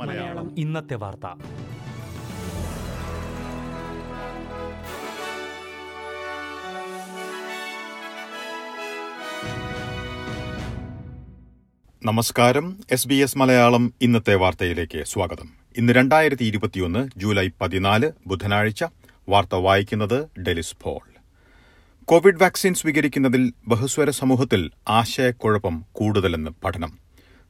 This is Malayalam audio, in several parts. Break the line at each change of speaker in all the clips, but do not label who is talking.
മലയാളം.
ഇന്നത്തെ വാർത്ത.
നമസ്കാരം. എസ് ബി എസ് മലയാളം ഇന്നത്തെ വാർത്തയിലേക്ക് സ്വാഗതം. ഇന്ന് രണ്ടായിരത്തി ഇരുപത്തിയൊന്ന് ജൂലൈ പതിനാല് ബുധനാഴ്ച വാർത്ത വായിക്കുന്നത് ഡെലിസ് പോൾ. കോവിഡ് വാക്സിൻ സ്വീകരിക്കുന്നതിൽ ബഹുസ്വര സമൂഹത്തിൽ ആശയക്കുഴപ്പം കൂടുതലെന്ന് പഠനം.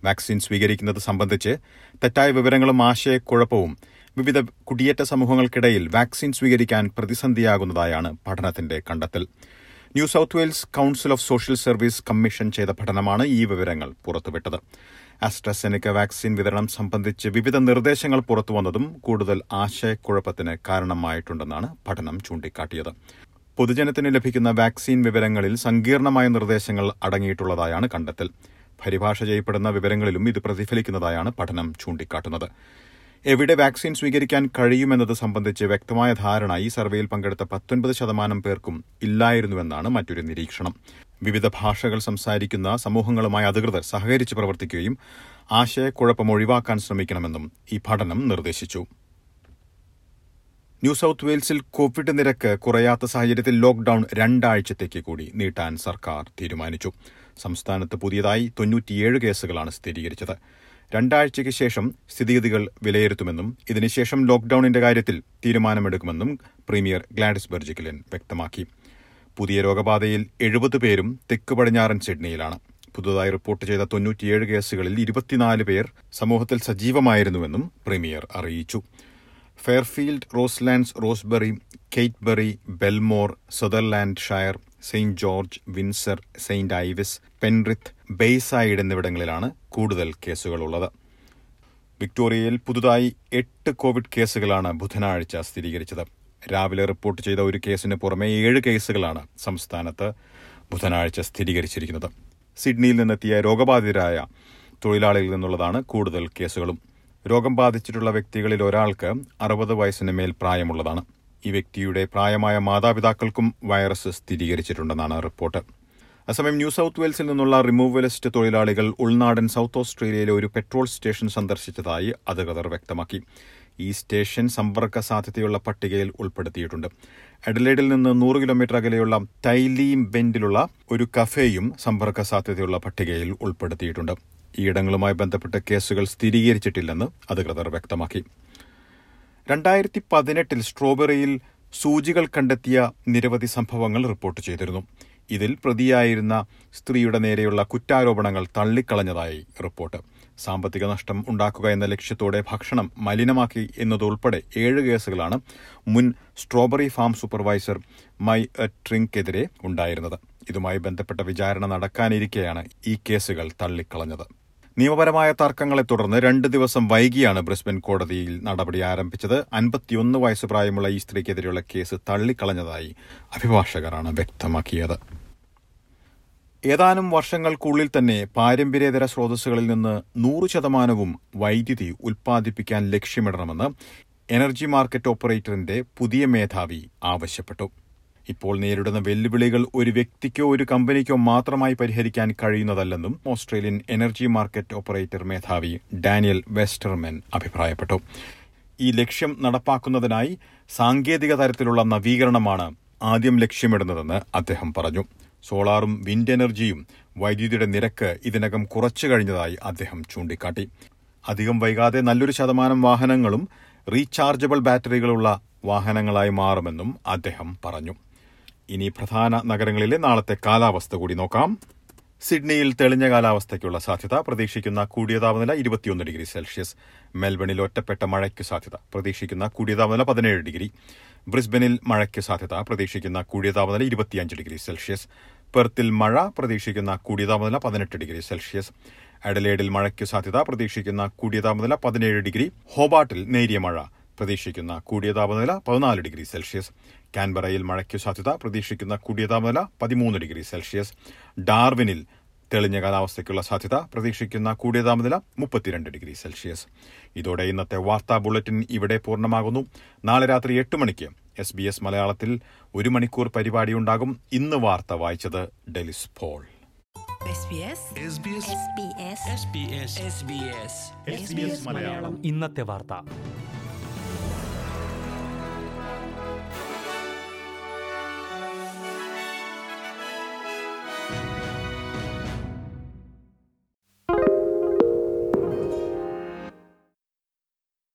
വാക്സിൻ സ്വീകരിക്കുന്നത് സംബന്ധിച്ച് തെറ്റായ വിവരങ്ങളും ആശയക്കുഴപ്പവും വിവിധ കുടിയേറ്റ സമൂഹങ്ങൾക്കിടയിൽ വാക്സിൻ സ്വീകരിക്കാൻ പ്രതിസന്ധിയാകുന്നതായാണ് പഠനത്തിന്റെ കണ്ടെത്തൽ. New South Wales council of social service commission ചെയ്ത പഠനമാണ് ഈ വിവരങ്ങൾ പുറത്തുവിട്ടത്. ആസ്ട്രസെനിക്ക വാക്സിൻ വിതരണം സംബന്ധിച്ച് വിവിധ നിർദ്ദേശങ്ങൾ പുറത്തുവന്നതും കൂടുതൽ ആശയക്കുഴപ്പത്തിന് കാരണമായിട്ടുണ്ടെന്നാണ് പഠനം ചൂണ്ടിക്കാട്ടിയത്. പൊതുജനത്തിന് ലഭിക്കുന്ന വാക്സിൻ വിവരങ്ങളിൽ സങ്കീർണമായ നിർദ്ദേശങ്ങൾ അടങ്ങിയിട്ടുള്ളതായാണ് കണ്ടെത്തൽ. പരിഭാഷ ചെയ്യപ്പെടുന്ന വിവരങ്ങളിലും ഇത് പ്രതിഫലിക്കുന്നതായാണ് പഠനം ചൂണ്ടിക്കാട്ടുന്നത്. എവിടെ വാക്സിൻ സ്വീകരിക്കാൻ കഴിയുമെന്നത് സംബന്ധിച്ച് വ്യക്തമായ ധാരണ ഈ സർവേയിൽ പങ്കെടുത്ത പത്തൊൻപത് ശതമാനം പേർക്കും ഇല്ലായിരുന്നുവെന്നാണ് മറ്റൊരു നിരീക്ഷണം. വിവിധ ഭാഷകൾ സംസാരിക്കുന്ന സമൂഹങ്ങളുമായി അധികൃതർ സഹകരിച്ച് പ്രവർത്തിക്കുകയും ആശയക്കുഴപ്പം ഒഴിവാക്കാൻ ശ്രമിക്കണമെന്നും ഈ പഠനം നിർദ്ദേശിച്ചു. ന്യൂ സൌത്ത് വെയിൽസിൽ കോവിഡ് നിരക്ക് കുറയാത്ത സാഹചര്യത്തിൽ ലോക്ഡൌൺ രണ്ടാഴ്ചത്തേക്ക് കൂടി നീട്ടാൻ സർക്കാർ തീരുമാനിച്ചു. സംസ്ഥാനത്ത് പുതിയതായി തൊണ്ണൂറ്റിയേഴ് കേസുകളാണ് സ്ഥിരീകരിച്ചത്. രണ്ടാഴ്ചയ്ക്ക് ശേഷം സ്ഥിതിഗതികൾ വിലയിരുത്തുമെന്നും ഇതിനുശേഷം ലോക്ഡൌണിന്റെ കാര്യത്തിൽ തീരുമാനമെടുക്കുമെന്നും പ്രീമിയർ ഗ്ലാഡിസ് ബെർജിക്കലൻ വ്യക്തമാക്കി. പുതിയ രോഗബാധയിൽ എഴുപത് പേരും തെക്ക് പടിഞ്ഞാറൻ സിഡ്നിയിലാണ്. പുതുതായി റിപ്പോർട്ട് ചെയ്ത തൊണ്ണൂറ്റിയേഴ് കേസുകളിൽ ഇരുപത്തിനാല് പേർ സമൂഹത്തിൽ സജീവമായിരുന്നുവെന്നും പ്രീമിയർ അറിയിച്ചു. Fairfield Roselands Rosebery കെയ്റ്റ്ബെറി Belmore Sutherland Shire Saint George Windsor Saint Ives Penrith Bayside എന്നിവിടങ്ങളിലാണ് കൂടുതൽ കേസുകളുള്ളത്. വിക്ടോറിയയിൽ പുതുതായി എട്ട് കോവിഡ് കേസുകളാണ് ബുധനാഴ്ച സ്ഥിരീകരിച്ചത്. രാവിലെ റിപ്പോർട്ട് ചെയ്ത ഒരു കേസിന് പുറമെ ഏഴ് കേസുകളാണ് സംസ്ഥാനത്ത് ബുധനാഴ്ച സ്ഥിരീകരിച്ചിരിക്കുന്നത്. സിഡ്നിയിൽ നിന്നെത്തിയ രോഗബാധിതരായ തൊഴിലാളികളിൽ നിന്നുള്ളതാണ് കൂടുതൽ കേസുകളും. രോഗം ബാധിച്ചിട്ടുള്ള വ്യക്തികളിൽ ഒരാൾക്ക് അറുപത് വയസ്സിന് മേൽ പ്രായമുള്ളതാണ്. ഈ വ്യക്തിയുടെ പ്രായമായ മാതാപിതാക്കൾക്കും വൈറസ് സ്ഥിരീകരിച്ചിട്ടുണ്ടെന്നാണ് റിപ്പോർട്ട്. അസമയം ന്യൂ സൌത്ത് വെയിൽസിൽ നിന്നുള്ള റിമൂവലിസ്റ്റ് തൊഴിലാളികൾ ഉൾനാടൻ സൌത്ത് ഓസ്ട്രേലിയയിലെ ഒരു പെട്രോൾ സ്റ്റേഷൻ സന്ദർശിച്ചതായി അധികൃതർ വ്യക്തമാക്കി. ഈ സ്റ്റേഷൻ സമ്പർക്ക സാധ്യതയുള്ള പട്ടികയിൽ ഉൾപ്പെടുത്തിയിട്ടുണ്ട്. അഡലേഡിൽ നിന്ന് നൂറ് കിലോമീറ്റർ അകലെയുള്ള ടൈലീം ബെൻഡിലുള്ള ഒരു കഫേയും സമ്പർക്ക സാധ്യതയുള്ള പട്ടികയിൽ ഉൾപ്പെടുത്തിയിട്ടുണ്ട്. ഈയിടങ്ങളുമായി ബന്ധപ്പെട്ട കേസുകൾ സ്ഥിരീകരിച്ചിട്ടില്ലെന്ന് അധികൃതർ വ്യക്തമാക്കി. രണ്ടായിരത്തി പതിനെട്ടിൽ സ്ട്രോബെറിയിൽ സൂചികൾ കണ്ടെത്തിയ നിരവധി സംഭവങ്ങൾ റിപ്പോർട്ട് ചെയ്തിരുന്നു. ഇതിൽ പ്രതിയായിരുന്ന സ്ത്രീയുടെ നേരെയുള്ള കുറ്റാരോപണങ്ങൾ തള്ളിക്കളഞ്ഞതായി റിപ്പോർട്ട്. സാമ്പത്തിക നഷ്ടം ഉണ്ടാക്കുക എന്ന ലക്ഷ്യത്തോടെ ഭക്ഷണം മലിനമാക്കി എന്നതുൾപ്പെടെ ഏഴ് കേസുകളാണ് മുൻ സ്ട്രോബെറി ഫാം സൂപ്പർവൈസർ മൈ ട്രിങ്കെതിരെ ഉണ്ടായിരുന്നത്. ഇതുമായി ബന്ധപ്പെട്ട വിചാരണ നടക്കാനിരിക്കെയാണ് ഈ കേസുകൾ തള്ളിക്കളഞ്ഞത്. നിയമപരമായ തർക്കങ്ങളെ തുടർന്ന് രണ്ട് ദിവസം വൈകിയാണ് ബ്രിസ്ബൻ കോടതിയിൽ നടപടി ആരംഭിച്ചത്. അൻപത്തിയൊന്ന് വയസ്സ് പ്രായമുള്ള ഈ സ്ത്രീക്കെതിരെയുള്ള കേസ് തള്ളിക്കളഞ്ഞതായി അഭിഭാഷകരാണ് വ്യക്തമാക്കിയത്. ഏതാനും വർഷങ്ങൾക്കുള്ളിൽ തന്നെ പാരമ്പര്യേതര സ്രോതസ്സുകളിൽ നിന്ന് നൂറ് ശതമാനവും വൈദ്യുതി ഉൽപ്പാദിപ്പിക്കാൻ ലക്ഷ്യമിടണമെന്ന് എനർജി മാർക്കറ്റ് ഓപ്പറേറ്ററിന്റെ പുതിയ മേധാവി ആവശ്യപ്പെട്ടു. ഇപ്പോൾ നേരിടുന്ന വെല്ലുവിളികൾ ഒരു വ്യക്തിക്കോ ഒരു കമ്പനിക്കോ മാത്രമായി പരിഹരിക്കാൻ കഴിയുന്നതല്ലെന്നും ഓസ്ട്രേലിയൻ എനർജി മാർക്കറ്റ് ഓപ്പറേറ്റർ മേധാവി ഡാനിയൽ വെസ്റ്റർമെൻ അഭിപ്രായപ്പെട്ടു. ഈ ലക്ഷ്യം നടപ്പാക്കുന്നതിനായി സാങ്കേതിക തരത്തിലുള്ള നവീകരണമാണ് ആദ്യം ലക്ഷ്യമിടുന്നതെന്ന് അദ്ദേഹം പറഞ്ഞു. സോളാറും വിൻഡ് എനർജിയും വൈദ്യുതിയുടെ നിരക്ക് ഇതിനകം കുറച്ചു കഴിഞ്ഞതായി അദ്ദേഹം ചൂണ്ടിക്കാട്ടി. അധികം വൈകാതെ നല്ലൊരു ശതമാനം വാഹനങ്ങളും റീചാർജബിൾ ബാറ്ററികളുള്ള വാഹനങ്ങളായി മാറുമെന്നും അദ്ദേഹം പറഞ്ഞു. ഇനി പ്രധാന നഗരങ്ങളിലെ നാളത്തെ കാലാവസ്ഥ കൂടി നോക്കാം. സിഡ്നിയിൽ തെളിഞ്ഞ കാലാവസ്ഥയ്ക്കുള്ള സാധ്യത പ്രതീക്ഷിക്കുന്ന കൂടിയ താപനില ഇരുപത്തിയൊന്ന് ഡിഗ്രി സെൽഷ്യസ്. മെൽബണിൽ ഒറ്റപ്പെട്ട മഴയ്ക്ക് സാധ്യത പ്രതീക്ഷിക്കുന്ന കൂടിയ താപനില പതിനേഴ് ഡിഗ്രി. ബ്രിസ്ബനിൽ മഴയ്ക്ക് സാധ്യത പ്രതീക്ഷിക്കുന്ന കൂടിയ താപനില ഇരുപത്തിയഞ്ച് ഡിഗ്രി സെൽഷ്യസ്. പെർത്തിൽ മഴ പ്രതീക്ഷിക്കുന്ന കൂടിയ താപനില പതിനെട്ട് ഡിഗ്രി സെൽഷ്യസ്. അഡലേഡിൽ മഴയ്ക്ക് സാധ്യത പ്രതീക്ഷിക്കുന്ന കൂടിയ താപനില പതിനേഴ് ഡിഗ്രി. ഹോബാട്ടിൽ നേരിയ മഴ പ്രതീക്ഷിക്കുന്ന കൂടിയ താപനില പതിനാല് ഡിഗ്രി സെൽഷ്യസ്. കാൻബറയിൽ മഴയ്ക്ക് സാധ്യത പ്രതീക്ഷിക്കുന്ന കൂടിയ താപനില പതിമൂന്ന് ഡിഗ്രി സെൽഷ്യസ്. ഡാർവിനിൽ തെളിഞ്ഞ കാലാവസ്ഥയ്ക്കുള്ള സാധ്യത പ്രതീക്ഷിക്കുന്ന കൂടിയ താപനില മുപ്പത്തിരണ്ട് ഡിഗ്രി സെൽഷ്യസ്. ഇതോടെ ഇന്നത്തെ വാർത്താ ബുള്ളറ്റിൻ ഇവിടെ പൂർണമാകുന്നു. നാളെ രാത്രി എട്ട് മണിക്ക് എസ് ബി എസ് മലയാളത്തിൽ ഒരു മണിക്കൂർ പരിപാടിയുണ്ടാകും ഇന്ന് വാർത്ത വായിച്ചത് ഡെലിസ് പോൾ.
ഇന്നത്തെ വാർത്ത.